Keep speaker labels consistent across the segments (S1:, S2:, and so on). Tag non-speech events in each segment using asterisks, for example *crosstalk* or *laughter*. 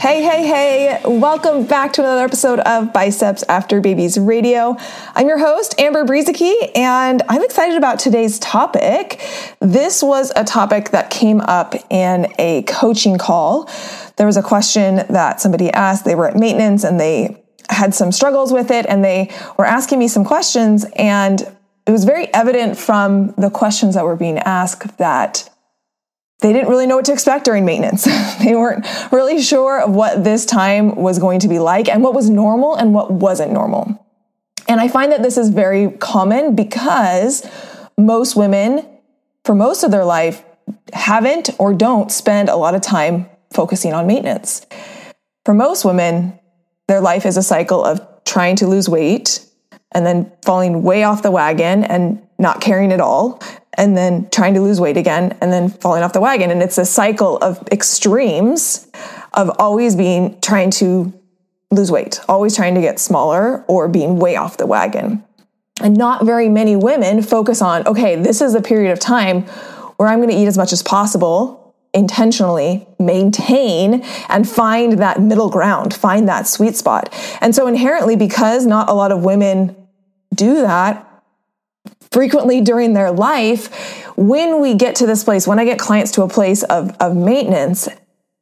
S1: Hey, hey, hey, welcome back to another episode of Biceps After Babies Radio. I'm your host, Amber Brueseke, and I'm excited about today's topic. This was a topic that came up in a coaching call. There was a question that somebody asked, they were at maintenance and they had some struggles with it, and they were asking me some questions, and it was very evident from the questions that were being asked that they didn't really know what to expect during maintenance. *laughs* they weren't really sure of what this time was going to be like and what was normal and what wasn't normal. And I find that this is very common because most women, for most of their life, haven't or don't spend a lot of time focusing on maintenance. For most women, their life is a cycle of trying to lose weight and then falling way off the wagon and not caring at all and then trying to lose weight again and then falling off the wagon. And it's a cycle of extremes of always being trying to lose weight, always trying to get smaller or being way off the wagon. And not very many women focus on, okay, this is a period of time where I'm going to eat as much as possible intentionally maintain and find that middle ground, find that sweet spot. And so inherently, because not a lot of women do that, frequently during their life, when we get to this place, when I get clients to a place of, of maintenance,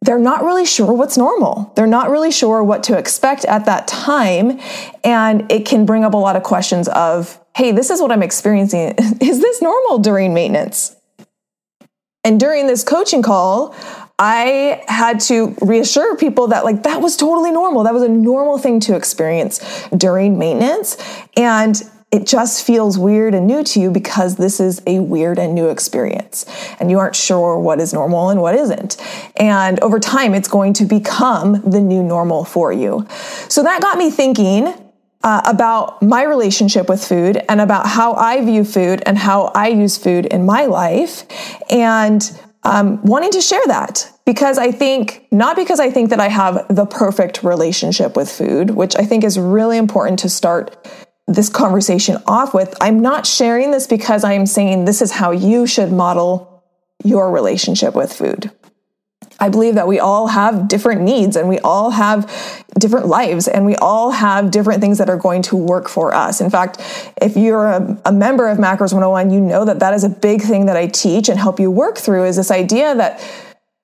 S1: they're not really sure what's normal. They're not really sure what to expect at that time. And it can bring up a lot of questions of, hey, this is what I'm experiencing. *laughs* Is this normal during maintenance? And during this coaching call, I had to reassure people that like that was totally normal. That was a normal thing to experience during maintenance. And it just feels weird and new to you because this is a weird and new experience and you aren't sure what is normal and what isn't. And over time, it's going to become the new normal for you. So that got me thinking uh, about my relationship with food and about how I view food and how I use food in my life and um, wanting to share that because I think, not because I think that I have the perfect relationship with food, which I think is really important to start this conversation off with. I'm not sharing this because I'm saying this is how you should model your relationship with food. I believe that we all have different needs and we all have different lives and we all have different things that are going to work for us. In fact, if you're a, a, member of Macros 101, you know that that is a big thing that I teach and help you work through is this idea that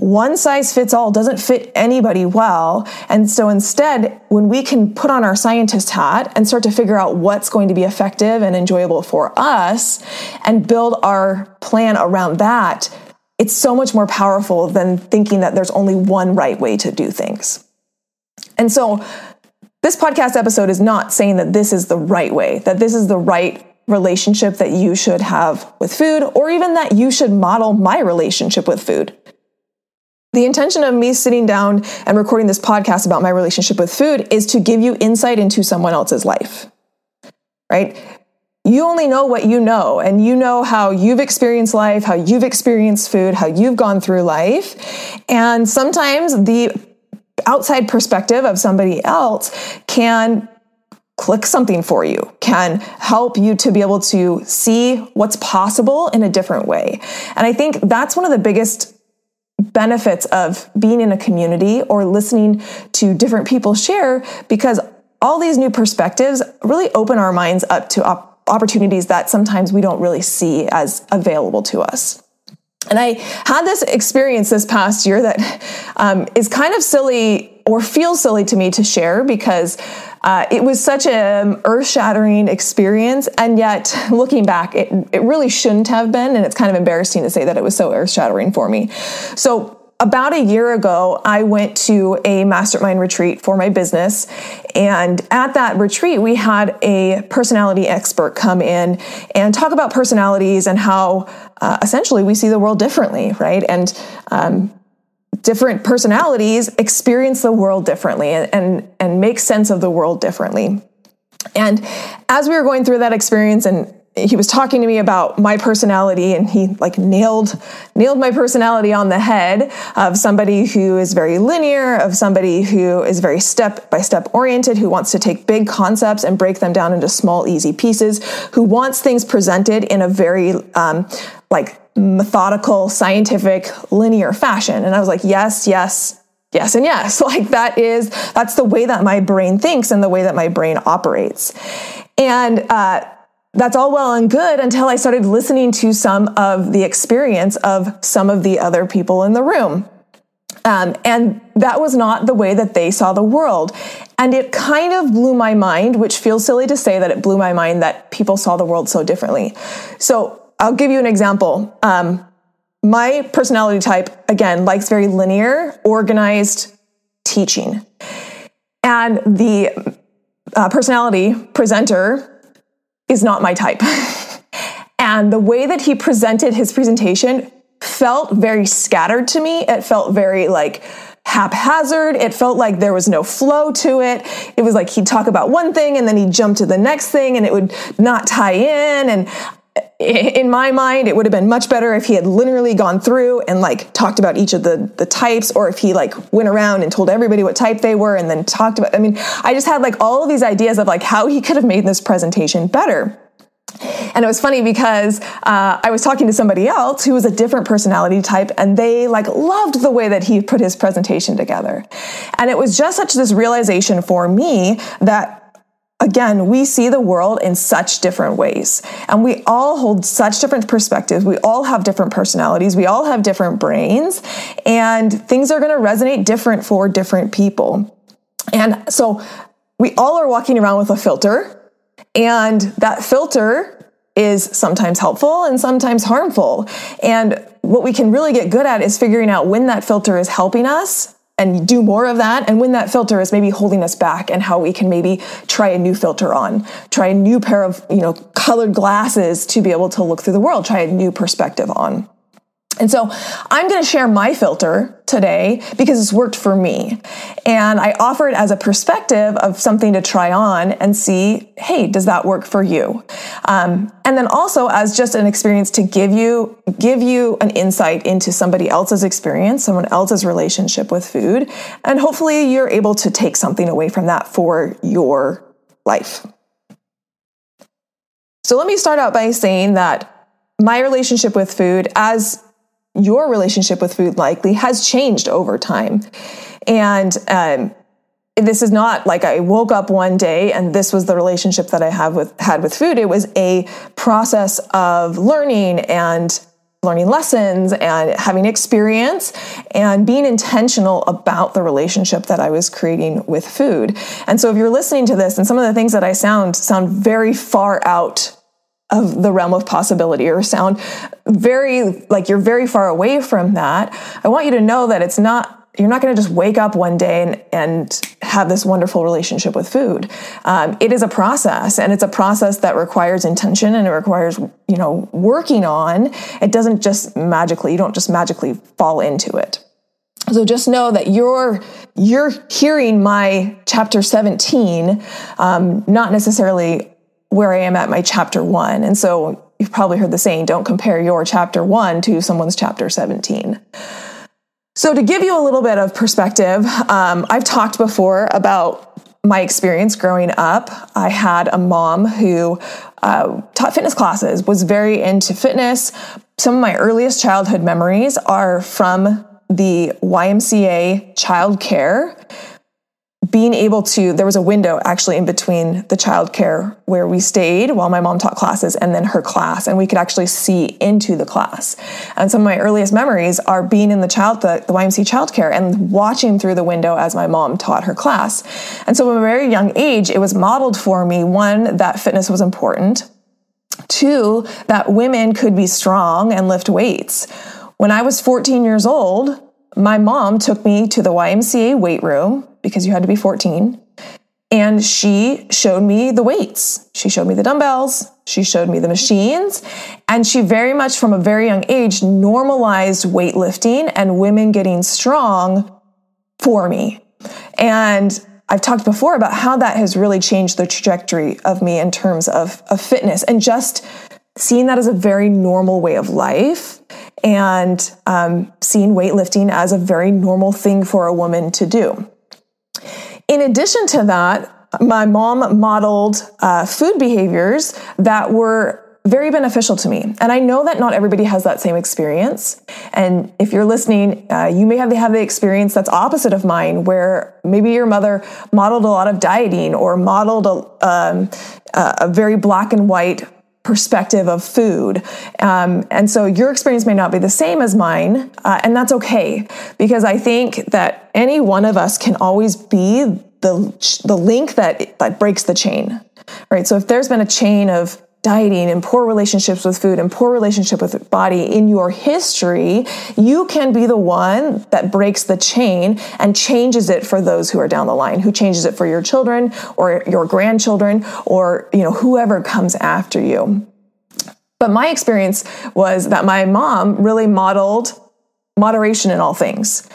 S1: one size fits all doesn't fit anybody well. And so instead, when we can put on our scientist hat and start to figure out what's going to be effective and enjoyable for us and build our plan around that, it's so much more powerful than thinking that there's only one right way to do things. And so this podcast episode is not saying that this is the right way, that this is the right relationship that you should have with food, or even that you should model my relationship with food. The intention of me sitting down and recording this podcast about my relationship with food is to give you insight into someone else's life, right? You only know what you know, and you know how you've experienced life, how you've experienced food, how you've gone through life. And sometimes the outside perspective of somebody else can click something for you, can help you to be able to see what's possible in a different way. And I think that's one of the biggest benefits of being in a community or listening to different people share because all these new perspectives really open our minds up to op- opportunities that sometimes we don't really see as available to us. And I had this experience this past year that um, is kind of silly or feels silly to me to share because uh, it was such an earth shattering experience. And yet, looking back, it, it really shouldn't have been. And it's kind of embarrassing to say that it was so earth shattering for me. So, about a year ago, I went to a mastermind retreat for my business. And at that retreat, we had a personality expert come in and talk about personalities and how uh, essentially we see the world differently, right? And um, different personalities experience the world differently and, and, and make sense of the world differently. And as we were going through that experience and he was talking to me about my personality and he like nailed nailed my personality on the head of somebody who is very linear of somebody who is very step by step oriented who wants to take big concepts and break them down into small easy pieces who wants things presented in a very um, like methodical scientific linear fashion. And i was like yes yes yes and yes. *laughs* Like that is that's the way that my brain thinks and the way that my brain operates. And uh, that's all well and good until I started listening to some of the experience of some of the other people in the room. Um, and that was not the way that they saw the world. And it kind of blew my mind, which feels silly to say that it blew my mind that people saw the world so differently. So I'll give you an example. Um, my personality type, again, likes very linear, organized teaching. And the uh, personality presenter is not my type. *laughs* and the way that he presented his presentation felt very scattered to me. It felt very like haphazard. It felt like there was no flow to it. It was like he'd talk about one thing and then he'd jump to the next thing and it would not tie in. And in my mind, it would have been much better if he had literally gone through and like talked about each of the the types, or if he like went around and told everybody what type they were and then talked about. I mean, I just had like all of these ideas of like how he could have made this presentation better. And it was funny because uh, I was talking to somebody else who was a different personality type, and they like loved the way that he put his presentation together. And it was just such this realization for me that again, we see the world in such different ways. And we all hold such different perspectives. We all have different personalities. We all have different brains. And things are going to resonate different for different people. And so we all are walking around with a filter. And that filter is sometimes helpful and sometimes harmful. And what we can really get good at is figuring out when that filter is helping us and do more of that. And when that filter is maybe holding us back and how we can maybe try a new filter on try a new pair of you know colored glasses to be able to look through the world try a new perspective on and so I'm going to share my filter today because it's worked for me. And I offer it as a perspective of something to try on and see, hey, does that work for you? Um, and then also as just an experience to give you, give you an insight into somebody else's experience, someone else's relationship with food. And hopefully you're able to take something away from that for your life. So let me start out by saying that my relationship with food as your relationship with food likely has changed over time. And um, this is not like I woke up one day and this was the relationship that I have with had with food. It was a process of learning and learning lessons and having experience and being intentional about the relationship that I was creating with food. And so if you're listening to this and some of the things that I sound sound very far out of the realm of possibility or sound very like you're very far away from that, I want you to know that it's not you're not going to just wake up one day and, and have this wonderful relationship with food. Um, it is a process, and it's a process that requires intention and it requires you know working on. It doesn't just magically. You don't just magically fall into it. So just know that you're you're hearing my chapter 17, um, not necessarily where I am at my chapter one. And so you've probably heard the saying, don't compare your chapter one to someone's chapter 17. So, to give you a little bit of perspective, um, I've talked before about my experience growing up. I had a mom who uh, taught fitness classes, was very into fitness. Some of my earliest childhood memories are from the YMCA childcare being able to there was a window actually in between the childcare where we stayed while my mom taught classes and then her class and we could actually see into the class. And some of my earliest memories are being in the child the, the ymc childcare and watching through the window as my mom taught her class. And so from a very young age it was modeled for me one that fitness was important two that women could be strong and lift weights. When i was 14 years old my mom took me to the YMCA weight room because you had to be 14. And she showed me the weights. She showed me the dumbbells. She showed me the machines. And she very much from a very young age normalized weightlifting and women getting strong for me. And I've talked before about how that has really changed the trajectory of me in terms of, of fitness and just seeing that as a very normal way of life and um, seeing weightlifting as a very normal thing for a woman to do. In addition to that, my mom modeled uh, food behaviors that were very beneficial to me. And I know that not everybody has that same experience. And if you're listening, uh, you may have the, have the experience that's opposite of mine, where maybe your mother modeled a lot of dieting or modeled a, um, a very black and white perspective of food. Um, and so your experience may not be the same as mine, uh, and that's okay because I think that any one of us can always be the the link that that breaks the chain. Right? So if there's been a chain of dieting and poor relationships with food and poor relationship with body in your history, you can be the one that breaks the chain and changes it for those who are down the line, who changes it for your children or your grandchildren or, you know, whoever comes after you. But my experience was that my mom really modeled moderation in all things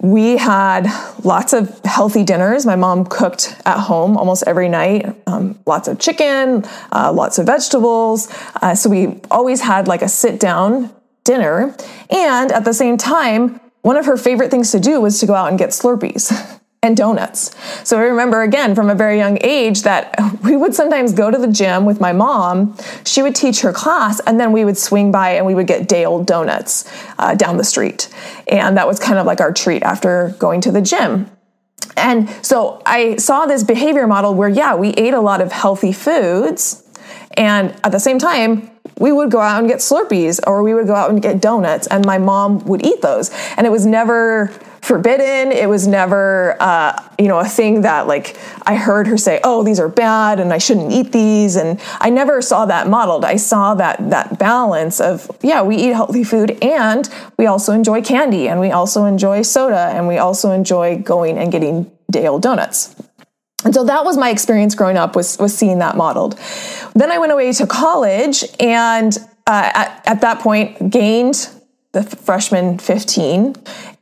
S1: we had lots of healthy dinners. My mom cooked at home almost every night. Um, lots of chicken, uh, lots of vegetables. Uh, so we always had like a sit down dinner. And at the same time, one of her favorite things to do was to go out and get Slurpees. *laughs* and donuts. So I remember again from a very young age that *laughs* we would sometimes go to the gym with my mom. She would teach her class, and then we would swing by and we would get day old donuts uh, down the street. And that was kind of like our treat after going to the gym. And so I saw this behavior model where, yeah, we ate a lot of healthy foods. And at the same time, we would go out and get Slurpees or we would go out and get donuts, and my mom would eat those. And it was never forbidden. It was never, uh, you know, a thing that like I heard her say, "Oh, these are bad, and I shouldn't eat these." And I never saw that modeled. I saw that that balance of, yeah, we eat healthy food, and we also enjoy candy, and we also enjoy soda, and we also enjoy going and getting day old donuts. And so that was my experience growing up was, was seeing that modeled. Then I went away to college and uh, at, at that point gained the freshman 15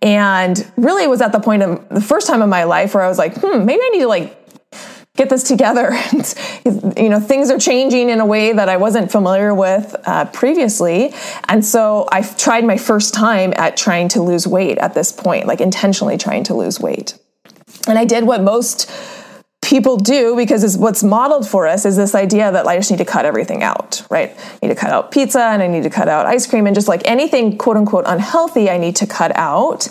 S1: and really was at the point of the first time in my life where I was like, hmm, maybe I need to like get this together. *laughs* you know, things are changing in a way that I wasn't familiar with uh, previously. And so I tried my first time at trying to lose weight at this point, like intentionally trying to lose weight. And I did what most people do because it's what's modeled for us is this idea that I just need to cut everything out, right? I need to cut out pizza and I need to cut out ice cream and just like anything quote unquote unhealthy, I need to cut out.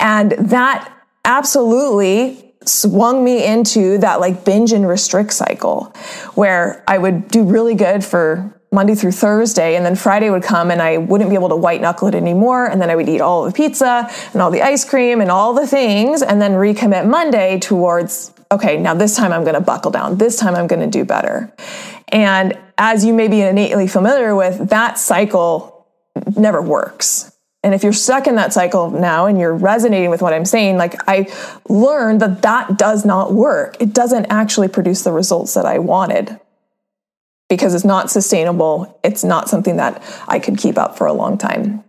S1: And that absolutely swung me into that like binge and restrict cycle where I would do really good for Monday through Thursday, and then Friday would come and I wouldn't be able to white knuckle it anymore. And then I would eat all the pizza and all the ice cream and all the things, and then recommit Monday towards okay, now this time I'm going to buckle down. This time I'm going to do better. And as you may be innately familiar with, that cycle never works. And if you're stuck in that cycle now and you're resonating with what I'm saying, like I learned that that does not work. It doesn't actually produce the results that I wanted because it's not sustainable. It's not something that I could keep up for a long time.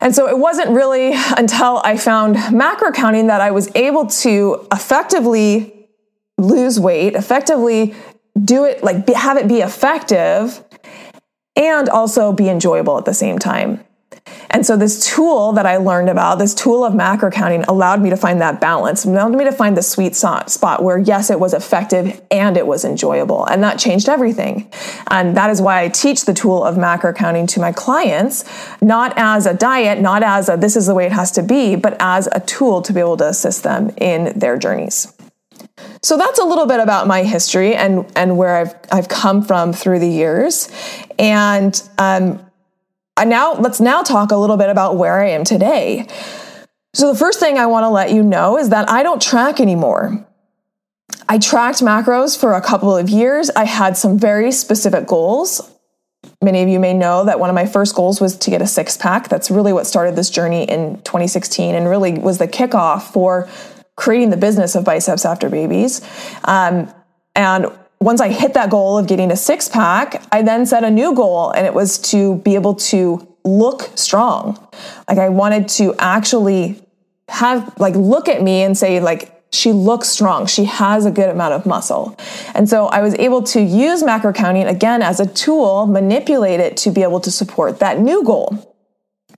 S1: And so it wasn't really until I found macro counting that I was able to effectively lose weight, effectively do it, like have it be effective, and also be enjoyable at the same time. And so this tool that I learned about, this tool of macro counting allowed me to find that balance, allowed me to find the sweet spot where yes, it was effective and it was enjoyable. And that changed everything. And that is why I teach the tool of macro counting to my clients, not as a diet, not as a this is the way it has to be, but as a tool to be able to assist them in their journeys. So that's a little bit about my history and, and where I've, I've come from through the years. And um, now let's now talk a little bit about where I am today. So the first thing I want to let you know is that I don't track anymore. I tracked macros for a couple of years. I had some very specific goals. many of you may know that one of my first goals was to get a six pack. That's really what started this journey in 2016 and really was the kickoff for creating the business of Biceps After Babies. Um, and once I hit that goal of getting a six pack, I then set a new goal and it was to be able to look strong. Like I wanted to actually have, like, look at me and say, like, she looks strong. She has a good amount of muscle. And so I was able to use macro counting again as a tool, manipulate it to be able to support that new goal,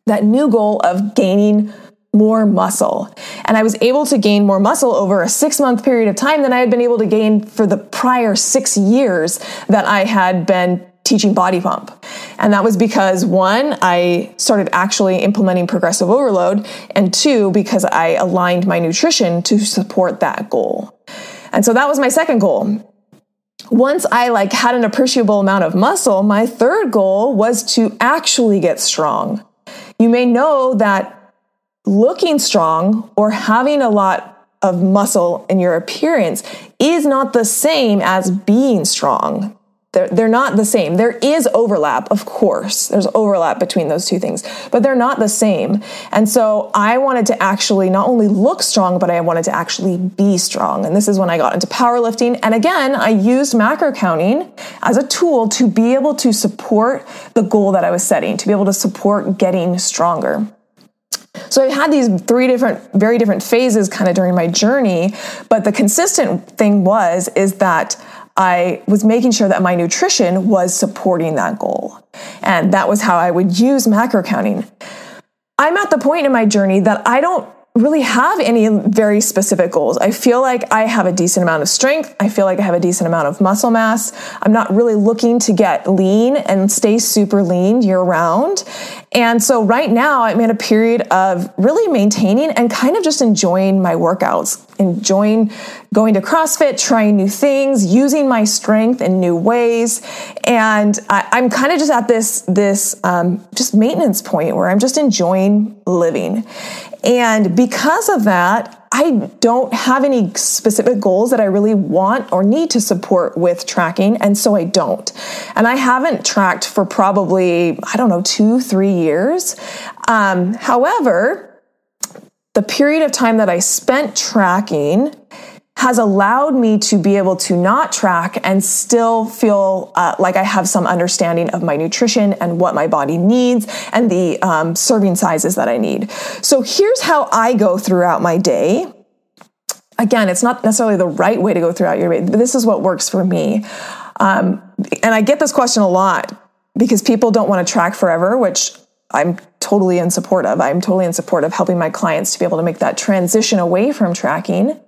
S1: that new goal of gaining more muscle. And I was able to gain more muscle over a six month period of time than I had been able to gain for the prior six years that I had been teaching body pump. And that was because one, I started actually implementing progressive overload, and two, because I aligned my nutrition to support that goal. And so that was my second goal. Once I like had an appreciable amount of muscle, my third goal was to actually get strong. You may know that looking strong or having a lot of muscle in your appearance is not the same as being strong. They're, they're not the same. There is overlap, of course. There's overlap between those two things, but they're not the same. And so I wanted to actually not only look strong, but I wanted to actually be strong. And this is when I got into powerlifting. And again, I used macro counting as a tool to be able to support the goal that I was setting, to be able to support getting stronger. So I've had these three different, very different phases kind of during my journey, but the consistent thing was, is that I was making sure that my nutrition was supporting that goal. And that was how I would use macro counting. I'm at the point in my journey that I don't really have any very specific goals. I feel like I have a decent amount of strength. I feel like I have a decent amount of muscle mass. I'm not really looking to get lean and stay super lean year round. And so right now I'm in a period of really maintaining and kind of just enjoying my workouts, enjoying going to CrossFit, trying new things, using my strength in new ways. And I, am kind of just at this, this um, just maintenance point where I'm just enjoying living. And because of that, I don't have any specific goals that I really want or need to support with tracking, and so I don't. And I haven't tracked for probably, I don't know, two, three years. Um, however, the period of time that I spent tracking has allowed me to be able to not track and still feel uh, like I have some understanding of my nutrition and what my body needs and the um, serving sizes that I need. So here's how I go throughout my day. Again, it's not necessarily the right way to go throughout your day, but this is what works for me. Um, and I get this question a lot because people don't want to track forever, which I'm totally in support of. I'm totally in support of helping my clients to be able to make that transition away from tracking.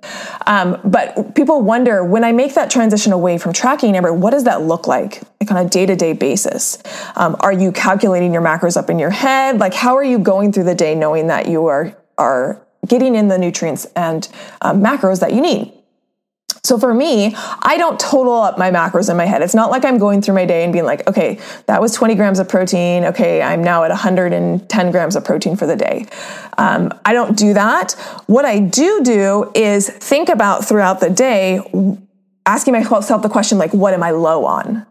S1: Um, but people wonder when I make that transition away from tracking, Amber, what does that look like, like on a day to day basis? Um, are you calculating your macros up in your head? Like, how are you going through the day knowing that you are are getting in the nutrients and um, macros that you need? So for me, I don't total up my macros in my head. It's not like I'm going through my day and being like, okay, that was 20 grams of protein. Okay, I'm now at 110 grams of protein for the day. Um, I don't do that. What I do do is think about throughout the day asking myself the question like what am i low on?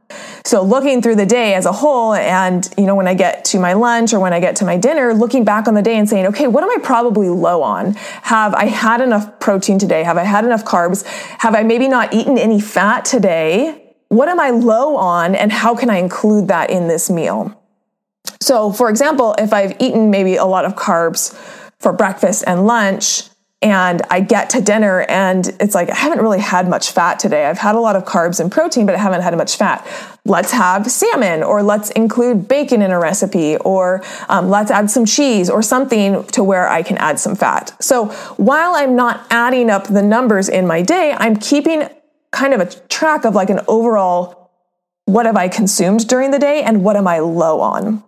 S1: So looking through the day as a whole and you know when i get to my lunch or when i get to my dinner looking back on the day and saying okay what am i probably low on? Have i had enough protein today? Have i had enough carbs? Have i maybe not eaten any fat today? What am i low on and how can i include that in this meal? So for example if i've eaten maybe a lot of carbs for breakfast and lunch and I get to dinner and it's like, I haven't really had much fat today. I've had a lot of carbs and protein, but I haven't had much fat. Let's have salmon, or let's include bacon in a recipe, or um, let's add some cheese or something to where I can add some fat. So while I'm not adding up the numbers in my day, I'm keeping kind of a track of like an overall what have I consumed during the day and what am I low on.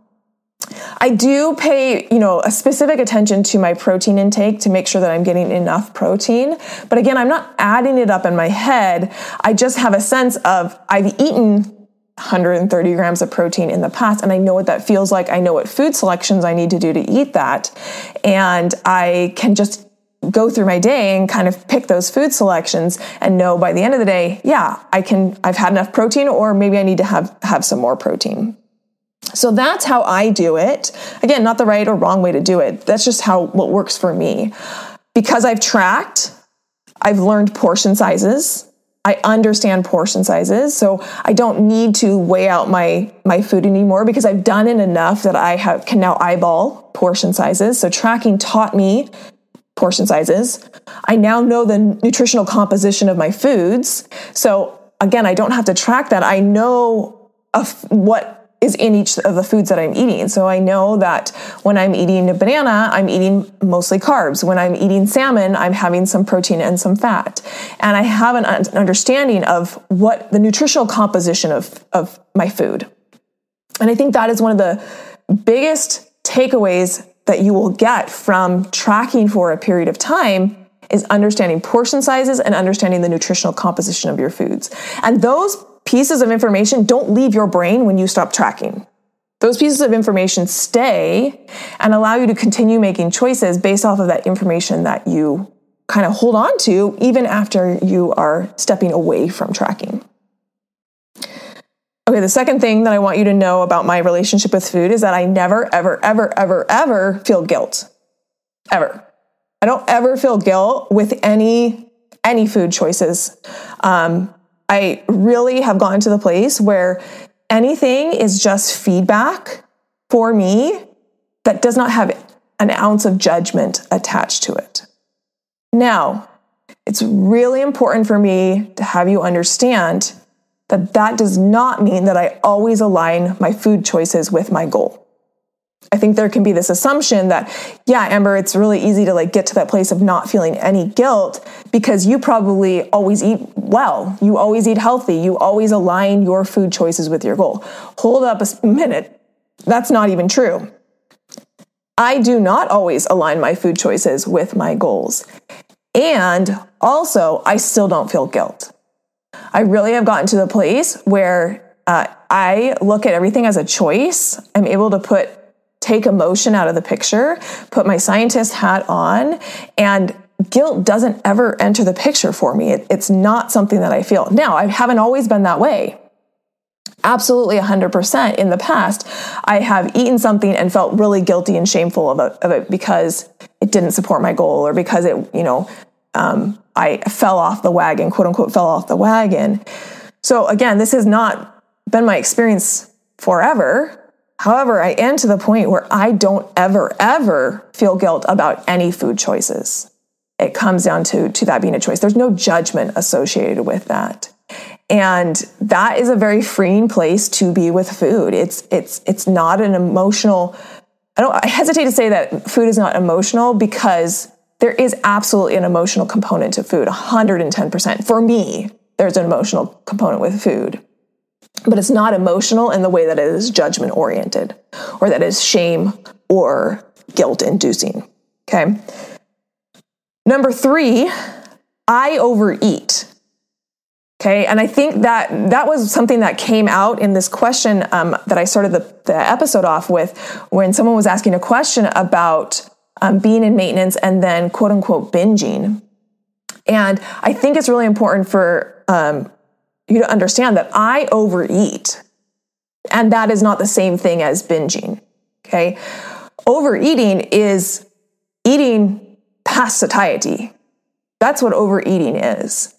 S1: I do pay, you know, a specific attention to my protein intake to make sure that I'm getting enough protein. But again, I'm not adding it up in my head. I just have a sense of I've eaten 130 grams of protein in the past and I know what that feels like. I know what food selections I need to do to eat that. And I can just go through my day and kind of pick those food selections and know by the end of the day, yeah, I can I've had enough protein or maybe I need to have have some more protein. So that's how I do it. Again, not the right or wrong way to do it. That's just how what works for me. Because I've tracked, I've learned portion sizes. I understand portion sizes, so I don't need to weigh out my my food anymore because I've done it enough that I have can now eyeball portion sizes. So tracking taught me portion sizes. I now know the nutritional composition of my foods. So again, I don't have to track that. I know of what is in each of the foods that I'm eating. So I know that when I'm eating a banana, I'm eating mostly carbs. When I'm eating salmon, I'm having some protein and some fat. And I have an understanding of what the nutritional composition of, of my food. And I think that is one of the biggest takeaways that you will get from tracking for a period of time is understanding portion sizes and understanding the nutritional composition of your foods. And those pieces of information don't leave your brain when you stop tracking. Those pieces of information stay and allow you to continue making choices based off of that information that you kind of hold on to even after you are stepping away from tracking. Okay, the second thing that I want you to know about my relationship with food is that I never, ever, ever, ever, ever feel guilt. Ever. I don't ever feel guilt with any any food choices. Um, I really have gotten to the place where anything is just feedback for me that does not have an ounce of judgment attached to it. Now, it's really important for me to have you understand that that does not mean that I always align my food choices with my goal. I think there can be this assumption that, yeah, Amber, it's really easy to like get to that place of not feeling any guilt because you probably always eat well. You always eat healthy. You always align your food choices with your goal. Hold up a minute. That's not even true. I do not always align my food choices with my goals. And also, I still don't feel guilt. I really have gotten to the place where uh, I look at everything as a choice. I'm able to put take emotion out of the picture, put my scientist hat on, and guilt doesn't ever enter the picture for me. It, it's not something that I feel. Now, I haven't always been that way. Absolutely 100% in the past, I have eaten something and felt really guilty and shameful of it, of it because it didn't support my goal or because it, you know, um, I fell off the wagon, quote unquote, fell off the wagon. So again, this has not been my experience forever. However, I am to the point where I don't ever, ever feel guilt about any food choices. It comes down to, to that being a choice. There's no judgment associated with that. And that is a very freeing place to be with food. It's, it's, it's not an emotional, I don't, I hesitate to say that food is not emotional because there is absolutely an emotional component to food, 110%. For me, there's an emotional component with food but it's not emotional in the way that it is judgment oriented or that is shame or guilt inducing. Okay. Number three, I overeat. Okay. And I think that that was something that came out in this question um, that I started the, the, episode off with when someone was asking a question about um, being in maintenance and then quote unquote binging. And I think it's really important for um, you to understand that I overeat. And that is not the same thing as binging. Okay. Overeating is eating past satiety. That's what overeating is.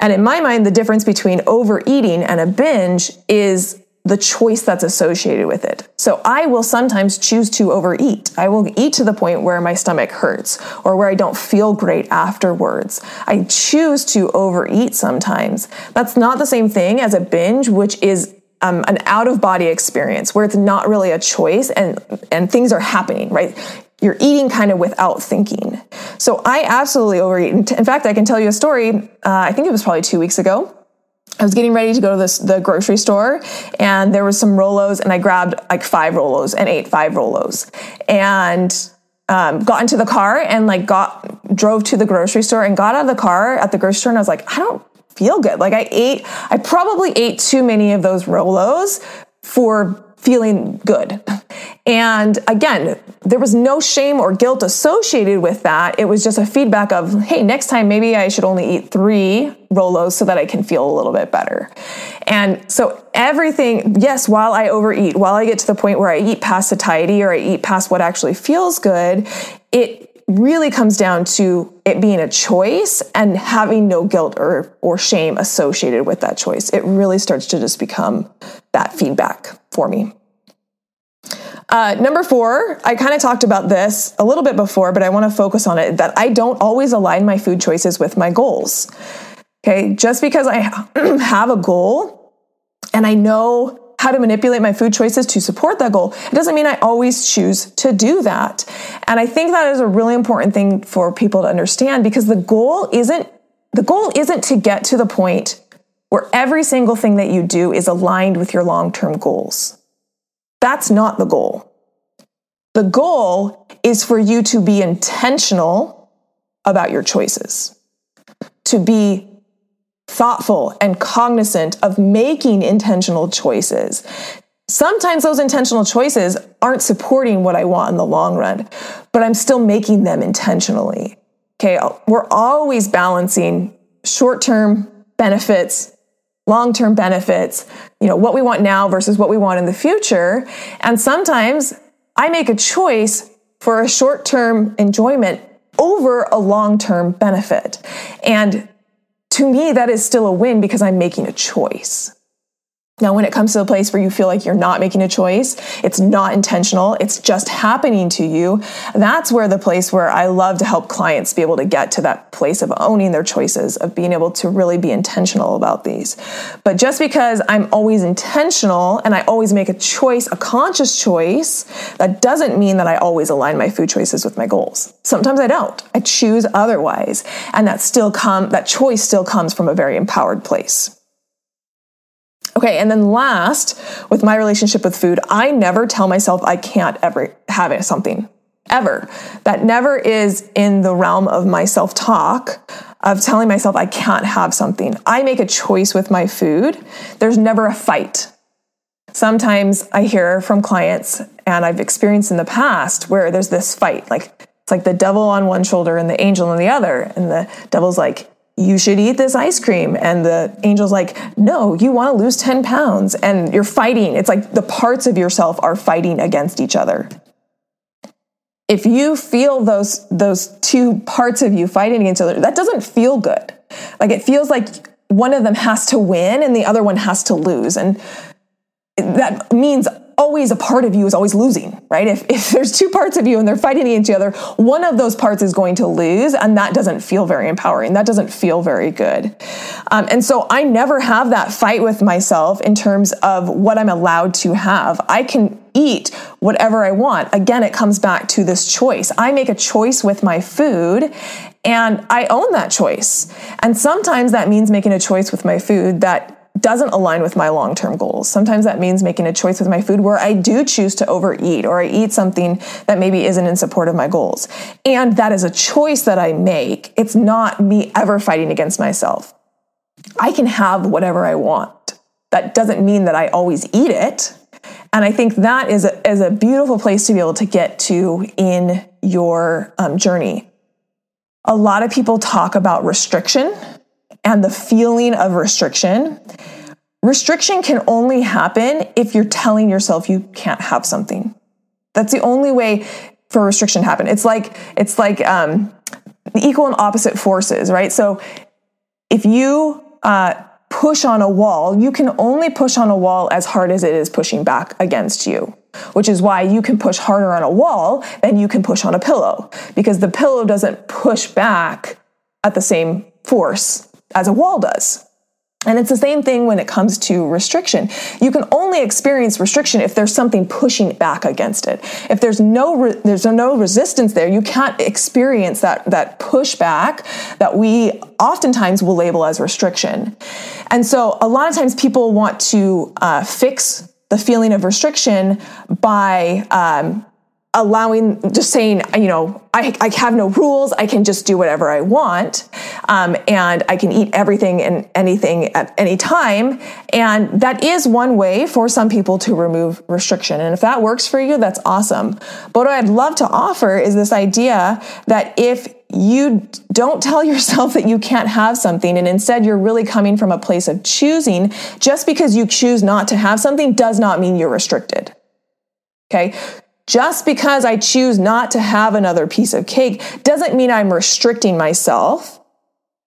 S1: And in my mind, the difference between overeating and a binge is the choice that's associated with it. So I will sometimes choose to overeat. I will eat to the point where my stomach hurts or where I don't feel great afterwards. I choose to overeat sometimes. That's not the same thing as a binge, which is um, an out of body experience where it's not really a choice and and things are happening right you're eating kind of without thinking so i absolutely overeat in fact i can tell you a story uh, i think it was probably two weeks ago I was getting ready to go to this, the grocery store and there was some Rolos and I grabbed like five Rolos and ate five Rolos and um, got into the car and like got drove to the grocery store and got out of the car at the grocery store and I was like, I don't feel good. Like I ate, I probably ate too many of those Rolos for feeling good. And again, there was no shame or guilt associated with that. It was just a feedback of, hey, next time maybe I should only eat three Rolos so that I can feel a little bit better. And so everything, yes, while I overeat, while I get to the point where I eat past satiety or I eat past what actually feels good, it really comes down to it being a choice and having no guilt or, or shame associated with that choice. It really starts to just become that feedback for me. Uh, number four, I kind of talked about this a little bit before, but I want to focus on it that I don't always align my food choices with my goals. Okay, just because I *clears throat* have a goal and I know how to manipulate my food choices to support that goal, it doesn't mean I always choose to do that. And I think that is a really important thing for people to understand because the goal isn't the goal isn't to get to the point where every single thing that you do is aligned with your long-term goals. That's not the goal. The goal is for you to be intentional about your choices, to be thoughtful and cognizant of making intentional choices. Sometimes those intentional choices aren't supporting what I want in the long run, but I'm still making them intentionally. Okay, we're always balancing short term benefits long-term benefits, you know, what we want now versus what we want in the future. And sometimes I make a choice for a short-term enjoyment over a long-term benefit. And to me, that is still a win because I'm making a choice. Now, when it comes to a place where you feel like you're not making a choice, it's not intentional, it's just happening to you, that's where the place where I love to help clients be able to get to that place of owning their choices, of being able to really be intentional about these. But just because I'm always intentional and I always make a choice, a conscious choice, that doesn't mean that I always align my food choices with my goals. Sometimes I don't. I choose otherwise. And that still come, that choice still comes from a very empowered place. Okay, and then last, with my relationship with food, I never tell myself I can't ever have something. Ever. That never is in the realm of my self talk of telling myself I can't have something. I make a choice with my food. There's never a fight. Sometimes I hear from clients, and I've experienced in the past, where there's this fight. Like, it's like the devil on one shoulder and the angel on the other. And the devil's like, you should eat this ice cream. And the angel's like, no, you want to lose 10 pounds. And you're fighting. It's like the parts of yourself are fighting against each other. If you feel those, those two parts of you fighting against each other, that doesn't feel good. Like it feels like one of them has to win and the other one has to lose. And that means always a part of you is always losing, right? If, if *laughs* there's two parts of you and they're fighting each other, one of those parts is going to lose, and that doesn't feel very empowering. That doesn't feel very good. Um, and so I never have that fight with myself in terms of what I'm allowed to have. I can eat whatever I want. Again, it comes back to this choice. I make a choice with my food and I own that choice. And sometimes that means making a choice with my food that doesn't align with my long term goals. Sometimes that means making a choice with my food where I do choose to overeat or I eat something that maybe isn't in support of my goals. And that is a choice that I make. It's not me ever fighting against myself. I can have whatever I want. That doesn't mean that I always eat it. And I think that is a, is a beautiful place to be able to get to in your um, journey. A lot of people talk about restriction and the feeling of restriction. Restriction can only happen if you're telling yourself you can't have something. That's the only way for restriction to happen. It's like it's like um, equal and opposite forces, right? So if you uh, push on a wall, you can only push on a wall as hard as it is pushing back against you. Which is why you can push harder on a wall than you can push on a pillow because the pillow doesn't push back at the same force as a wall does. And it's the same thing when it comes to restriction. You can only experience restriction if there's something pushing back against it. If there's no re- there's no resistance there, you can't experience that that pushback that we oftentimes will label as restriction. And so, a lot of times, people want to uh, fix the feeling of restriction by um, allowing just saying you know I, I have no rules. I can just do whatever i want. Um, and i can eat everything and anything at any time. And that is one way for some people to remove restriction. And if that works for you that's awesome. But what i'd love to offer is this idea that if you don't tell *laughs* yourself that you can't have something and instead you're really coming from a place of choosing just because you choose not to have something does not mean you're restricted. Okay just because I choose not to have another piece of cake doesn't mean I'm restricting myself.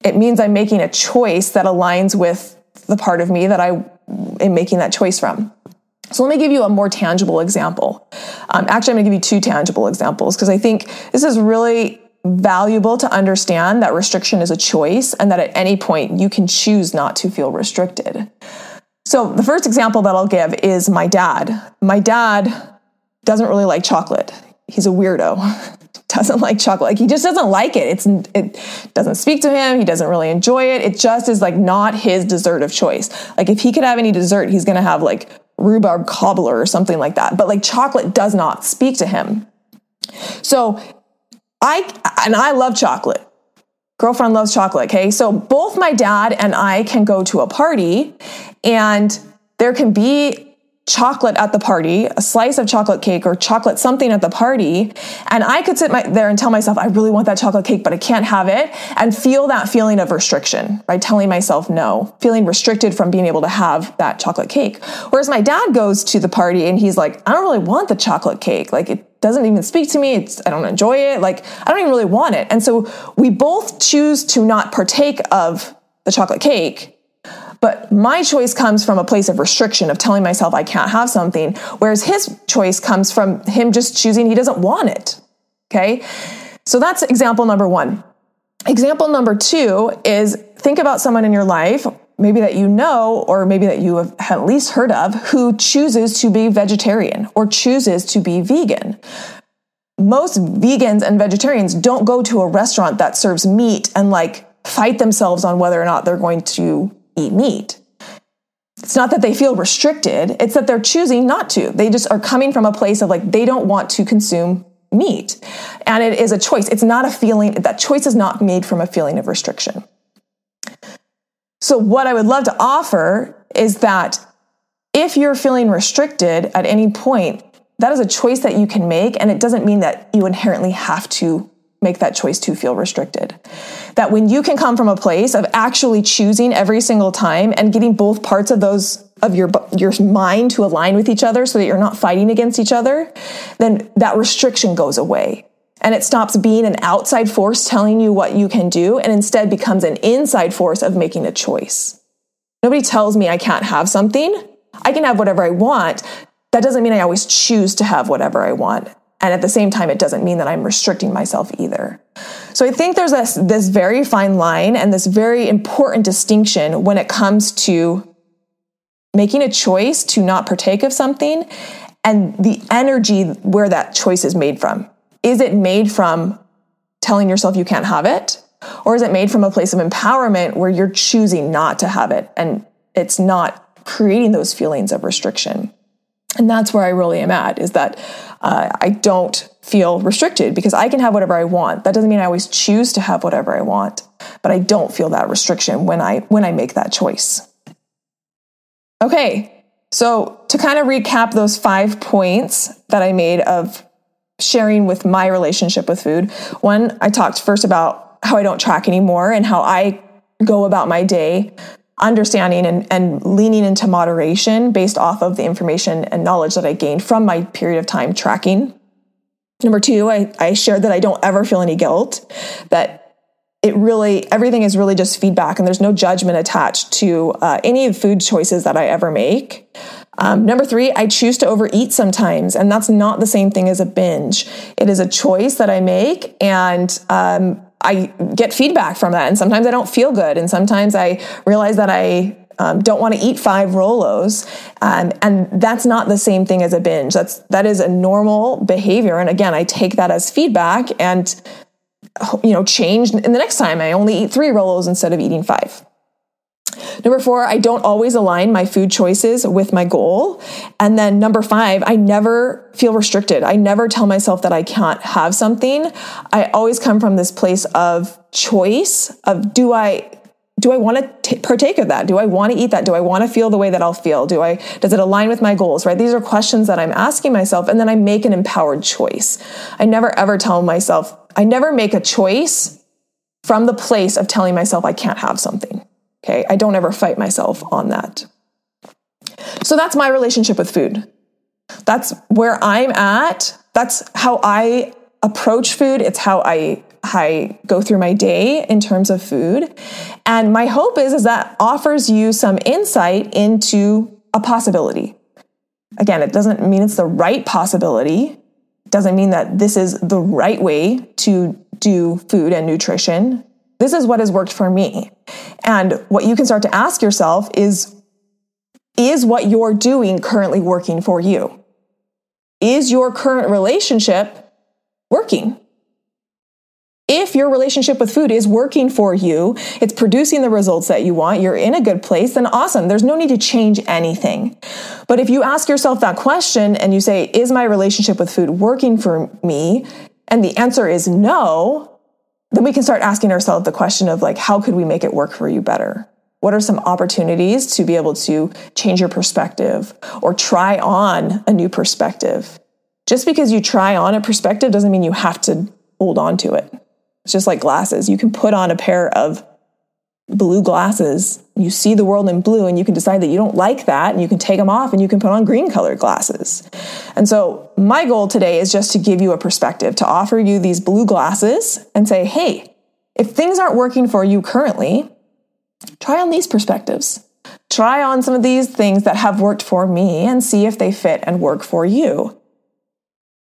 S1: It means I'm making a choice that aligns with the part of me that I am making that choice from. So let me give you a more tangible example. Um, actually, I'm going to give you two tangible examples because I think this is really valuable to understand that restriction is a choice and that at any point you can choose not to feel restricted. So the first example that I'll give is my dad. My dad doesn't really like chocolate. He's a weirdo. *laughs* doesn't like chocolate. Like he just doesn't like it. It's it doesn't speak to him. He doesn't really enjoy it. It just is like not his dessert of choice. Like if he could have any dessert, he's going to have like rhubarb cobbler or something like that. But like chocolate does not speak to him. So I and I love chocolate. Girlfriend loves chocolate, okay? So both my dad and I can go to a party and there can be chocolate at the party, a slice of chocolate cake or chocolate something at the party, and I could sit my, there and tell myself, I really want that chocolate cake, but I can't have it, and feel that feeling of restriction, right? Telling myself no, feeling restricted from being able to have that chocolate cake. Whereas my dad goes to the party and he's like, I don't really want the chocolate cake. Like it doesn't even speak to me. It's, I don't enjoy it. Like I don't even really want it. And so we both choose to not partake of the chocolate cake but my choice comes from a place of restriction, of telling myself I can't have something, whereas his choice comes from him just choosing he doesn't want it. Okay. So that's example number one. Example number two is think about someone in your life, maybe that you know, or maybe that you have at least heard of, who chooses to be vegetarian or chooses to be vegan. Most vegans and vegetarians don't go to a restaurant that serves meat and like fight themselves on whether or not they're going to eat meat. It's not that they feel restricted, it's that they're choosing not to. They just are coming from a place of like, they don't want to consume meat. And it is a choice. It's not a feeling, that choice is not made from a feeling of restriction. So, what I would love to offer is that if you're feeling restricted at any point, that is a choice that you can make. And it doesn't mean that you inherently have to make that choice to feel restricted. That when you can come from a place of actually choosing every single time and getting both parts of those of your your mind to align with each other so that you're not fighting against each other, then that restriction goes away. And it stops being an outside force telling you what you can do and instead becomes an inside force of making a choice. Nobody tells me I can't have something. I can have whatever I want. That doesn't mean I always choose to have whatever I want. And at the same time, it doesn't mean that I'm restricting myself either. So I think there's this, this very fine line and this very important distinction when it comes to making a choice to not partake of something and the energy where that choice is made from. Is it made from telling yourself you can't have it? Or is it made from a place of empowerment where you're choosing not to have it and it's not creating those feelings of restriction? And that's where I really am at is that uh, I don't feel restricted because I can have whatever I want. That doesn't mean I always choose to have whatever I want, but I don't feel that restriction when I when I make that choice. Okay, so to kind of recap those five points that I made of sharing with my relationship with food, one, I talked first about how I don't track anymore and how I go about my day understanding and, and leaning into moderation based off of the information and knowledge that I gained from my period of time tracking. Number two, I, I shared that I don't ever feel any guilt, that it really, everything is really just feedback and there's no judgment attached to uh, any food choices that I ever make. Um, number three, I choose to overeat sometimes, and that's not the same thing as a binge. It is a choice that I make, and um, I get feedback from that. And sometimes I don't feel good. And sometimes I realize that I um, don't want to eat five Rolos. Um, and that's not the same thing as a binge. That's, that is a normal behavior. And again, I take that as feedback and, you know, change in the next time I only eat three Rolos instead of eating five. Number four, I don't always align my food choices with my goal. And then number five, I never feel restricted. I never tell myself that I can't have something. I always come from this place of choice of do I do I want to partake of that? Do I want to eat that? Do I want to feel the way that I'll feel? Do I does it align with my goals, right? These are questions that I'm asking myself and then I make an empowered choice. I never ever tell myself, I never make a choice from the place of telling myself I can't have something. Okay? I don't ever fight myself on that. So that's my relationship with food. That's where I'm at. That's how I approach food. It's how I I go through my day in terms of food. And my hope is, is that offers you some insight into a possibility. Again, it doesn't mean it's the right possibility. It doesn't mean that this is the right way to do food and nutrition. This is what has worked for me. And what you can start to ask yourself is, is what you're doing currently working for you? Is your current relationship working? if your relationship with food is working for you, it's producing the results that you want, you're in a good place, then awesome. There's no need to change anything. But if you ask yourself that question and you say, is my relationship with food working for me? And the answer is no, then we can start asking ourselves the question of like, how could we make it work for you better? What are some opportunities to be able to change your perspective or try on a new perspective? Just because you try on a perspective doesn't mean you have to hold on to it. It's just like glasses. You can put on a pair of blue glasses. You see the world in blue and you can decide that you don't like that and you can take them off and you can put on green colored glasses. And so my goal today is just to give you a perspective, to offer you these blue glasses and say, hey, if things aren't working for you currently, try on these perspectives. Try on some of these things that have worked for me and see if they fit and work for you.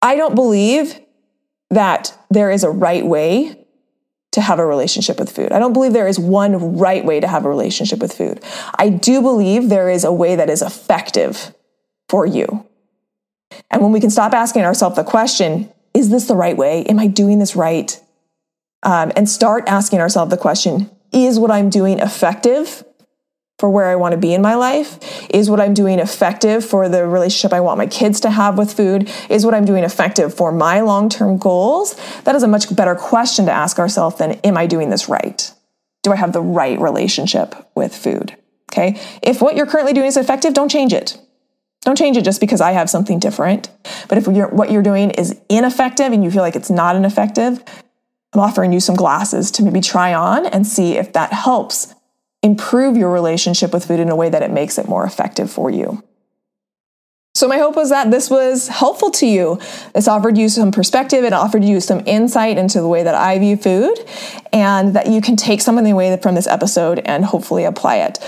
S1: I don't believe that there is a right way to have a relationship with food. I don't believe there is one right way to have a relationship with food. I do believe there is a way that is effective for you. And when we can stop asking ourselves the question, is this the right way? Am I doing this right? Um, and start asking ourselves the question, is what I'm doing effective for where I want to be in my life? Is what I'm doing effective for the relationship I want my kids to have with food? Is what I'm doing effective for my long term goals? That is a much better question to ask ourselves than, am I doing this right? Do I have the right relationship with food? Okay. If what you're currently doing is effective, don't change it. Don't change it just because I have something different. But if you're, what you're doing is ineffective and you feel like it's not ineffective, I'm offering you some glasses to maybe try on and see if that helps improve your relationship with food in a way that it makes it more effective for you. So, my hope was that this was helpful to you. This offered you some perspective, it offered you some insight into the way that I view food, and that you can take something away from this episode and hopefully apply it.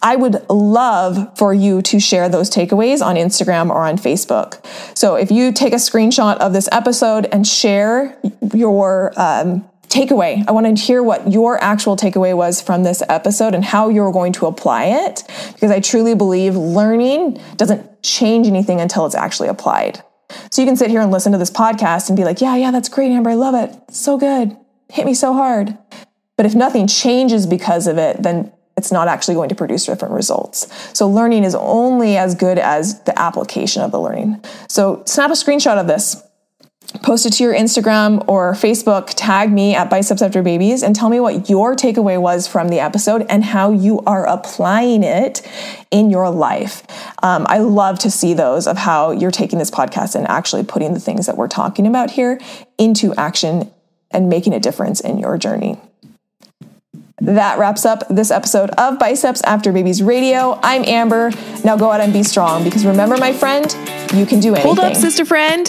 S1: I would love for you to share those takeaways on Instagram or on Facebook. So, if you take a screenshot of this episode and share your um, takeaway. I want to hear what your actual takeaway was from this episode and how you're going to apply it because I truly believe learning doesn't change anything until it's actually applied. So you can sit here and listen to this podcast and be like, yeah, yeah, that's great, Amber. I love it. So good. Hit me so hard. But if nothing changes because of it, then it's not actually going to produce different results. So learning is only as good as the application of the learning. So snap a screenshot of this post it to your Instagram or Facebook, tag me at Biceps After Babies, and tell me what your takeaway was from the episode and how you are applying it in your life. Um, I love to see those of how you're taking this podcast and actually putting the things that we're talking about here into action and making a difference in your journey. That wraps up this episode of Biceps After Babies Radio. I'm Amber. Now go out and be strong because remember, my friend, you can do anything.
S2: Hold up, sister friend.